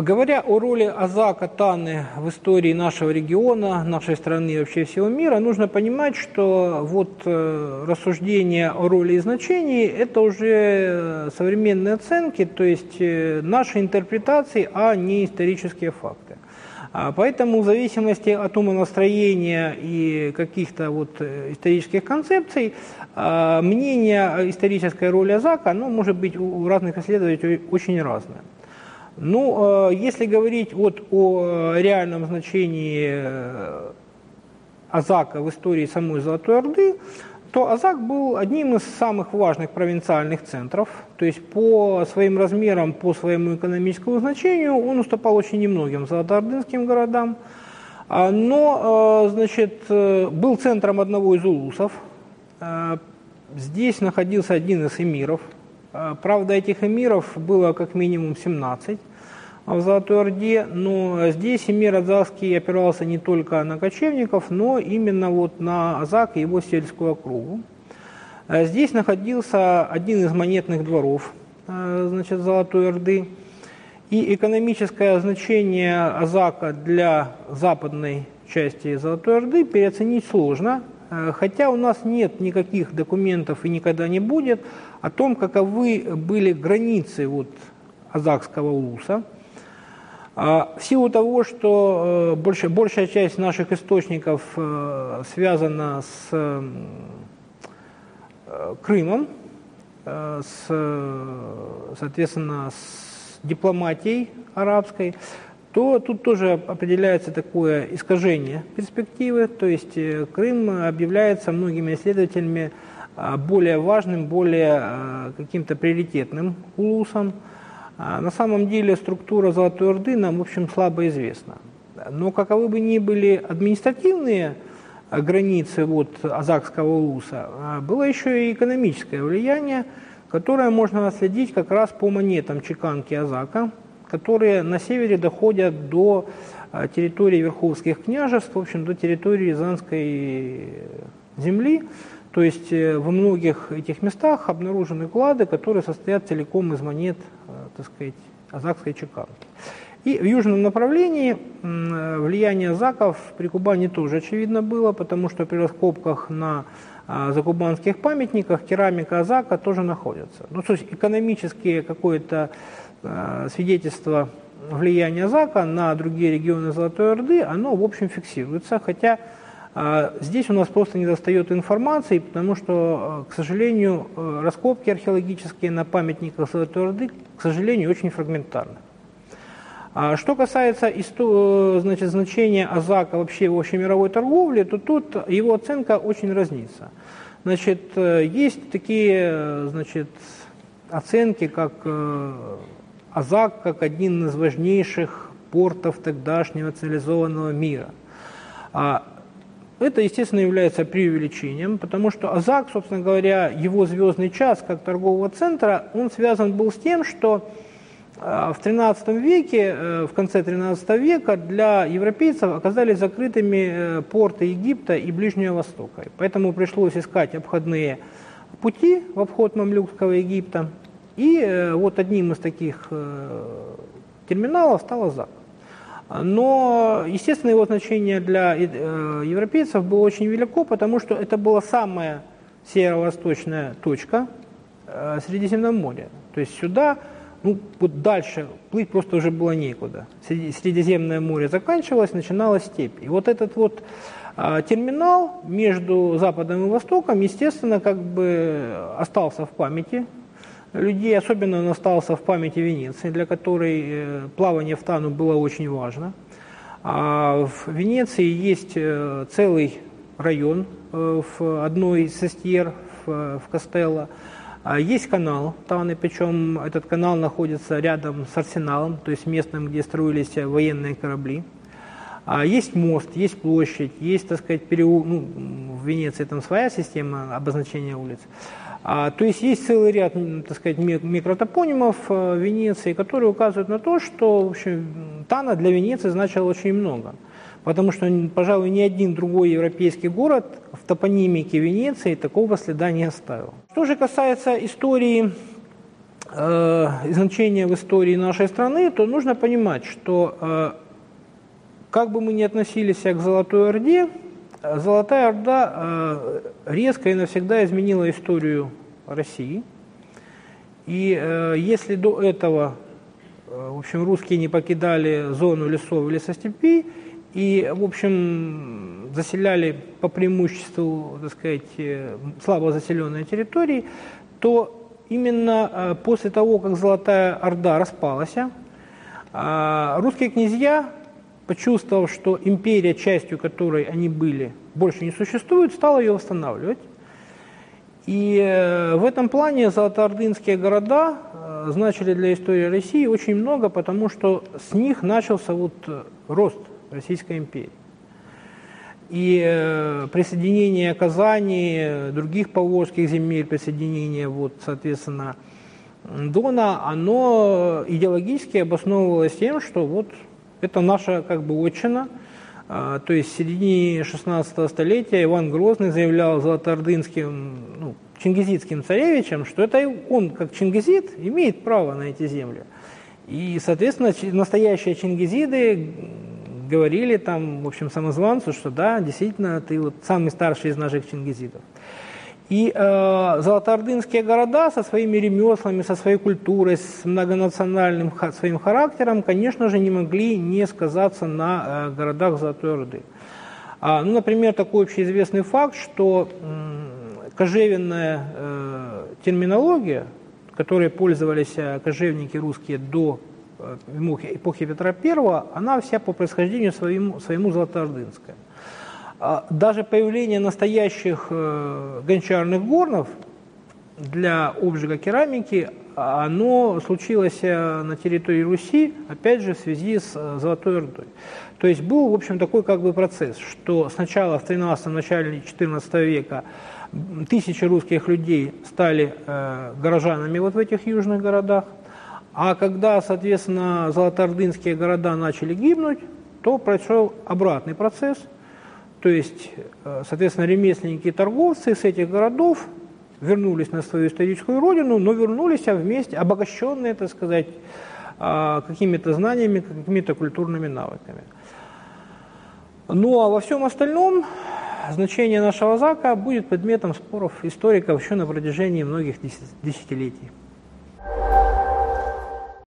Говоря о роли Азака Таны в истории нашего региона, нашей страны и вообще всего мира, нужно понимать, что вот э, рассуждение о роли и значении – это уже современные оценки, то есть э, наши интерпретации, а не исторические факты. А поэтому в зависимости от умонастроения и каких-то вот э, исторических концепций, мнение исторической роли Азака оно может быть у разных исследователей очень разное. Ну, э, если говорить вот о э, реальном значении Азака в истории самой Золотой Орды, то Азак был одним из самых важных провинциальных центров, то есть по своим размерам, по своему экономическому значению он уступал очень немногим золотоордынским городам, а, но, э, значит, э, был центром одного из улусов, э, здесь находился один из эмиров, правда, этих эмиров было как минимум 17, в Золотой Орде, но здесь Эмир Азакский опирался не только на кочевников, но именно вот на Азак и его сельскую округу. Э, здесь находился один из монетных дворов э, значит, Золотой Орды, и экономическое значение Азака для западной части Золотой Орды переоценить сложно, э, хотя у нас нет никаких документов и никогда не будет о том, каковы были границы вот Азакского улуса – а в силу того, что э, больше, большая часть наших источников э, связана с э, Крымом, с, соответственно, с дипломатией арабской, то тут тоже определяется такое искажение перспективы, то есть Крым объявляется многими исследователями более важным, более каким-то приоритетным улусом, а на самом деле структура Золотой Орды нам, в общем, слабо известна. Но каковы бы ни были административные а, границы вот, Азакского улуса, а, было еще и экономическое влияние, которое можно отследить как раз по монетам чеканки Азака, которые на севере доходят до территории Верховских княжеств, в общем, до территории Рязанской земли. То есть э, во многих этих местах обнаружены клады, которые состоят целиком из монет, э, так сказать, азакской чеканки. И в южном направлении влияние заков при Кубани тоже очевидно было, потому что при раскопках на а, закубанских памятниках керамика Азака тоже находится. Ну, то есть экономические какое-то а, свидетельство влияния Азака на другие регионы Золотой Орды, оно, в общем, фиксируется, хотя здесь у нас просто не достает информации, потому что, э, к сожалению, э, раскопки археологические на памятниках Золотой Орды, к сожалению, очень фрагментарны. А что касается э, значит, значения Азака вообще в общемировой торговле, то тут его оценка очень разнится. Значит, есть такие значит, оценки, как Азак как один из важнейших портов тогдашнего цивилизованного мира. Это, естественно, является преувеличением, потому что Азак, собственно говоря, его звездный час как торгового центра, он связан был с тем, что э, в XIII веке, э, в конце XIII века для европейцев оказались закрытыми э, порты Египта и Ближнего Востока. Поэтому пришлось искать обходные пути в обход Мамлюкского Египта. И вот одним из таких терминалов стал Азак. Но, естественно, его значение для э, европейцев было очень велико, потому что это была самая северо-восточная точка э, Средиземного моря. То есть сюда, ну, вот дальше плыть просто уже было некуда. Средиземное море заканчивалось, начиналась степь. И вот этот вот э, терминал между Западом и Востоком, естественно, как бы остался в памяти людей, особенно он остался в памяти Венеции, для которой э, плавание в Тану было очень важно. А в Венеции есть э, целый район э, в одной из сестер в, в Костелло. А есть канал Таны, причем этот канал находится рядом с арсеналом, то есть местом, где строились военные корабли. А есть мост, есть площадь, есть, так сказать, переул... ну, в Венеции там своя система обозначения улиц. А, то есть есть целый ряд, так сказать, микротопонимов э, Венеции, которые указывают на то, что в общем, Тана для Венеции значило очень много. Потому что, пожалуй, ни один другой европейский город в топонимике Венеции такого следа не оставил. Что же касается истории э, значение в истории нашей страны, то нужно понимать, что э, как бы мы ни относились к Золотой Орде, Золотая Орда э, резко и навсегда изменила историю России. И э, если до этого э, в общем, русские не покидали зону лесов или лесостепей и, в общем, заселяли по преимуществу, так сказать, слабо заселенные территории, то именно после того, как Золотая Орда распалась, русские князья почувствовав, что империя, частью которой они были, больше не существует, стала ее восстанавливать. И э, в этом плане золотоордынские города э, значили для истории России очень много, потому что с них начался вот э, рост Российской империи. И присоединение Казани, других поволжских земель, присоединение, вот, соответственно, Дона, оно идеологически обосновывалось тем, что вот это наша как бы отчина. А, то есть в середине 16 столетия Иван Грозный заявлял золотоордынским, ну, чингизидским царевичам, что это он, как чингизид, имеет право на эти земли. И, соответственно, настоящие чингизиды говорили там, в общем, самозванцу, что да, действительно, ты вот самый старший из наших чингизидов. И э, золотоордынские города со своими ремеслами, со своей культурой, с многонациональным своим характером, конечно же, не могли не сказаться на э, городах Золотой Орды. А, ну, например, такой общеизвестный факт, что э, кожевенная э, терминология, которой пользовались э, кожевники русские до э, эпохи Петра I, она вся по происхождению своему, своему золотоордынская. А даже появление настоящих э, гончарных горнов для обжига керамики, оно случилось э, на территории Руси, опять же, в связи с э, Золотой Ордой. То есть был, в общем, такой как бы процесс, что сначала в 13 начале 14 века тысячи русских людей стали горожанами вот в этих южных городах, а когда, соответственно, золотоордынские города начали гибнуть, то прошел обратный процесс – то есть, э, соответственно, ремесленники и торговцы с этих городов вернулись на свою историческую родину, но вернулись а вместе, обогащенные, так сказать, а, какими-то знаниями, какими-то культурными навыками. Ну а во всем остальном значение нашего зака будет предметом споров историков еще на протяжении многих десятилетий.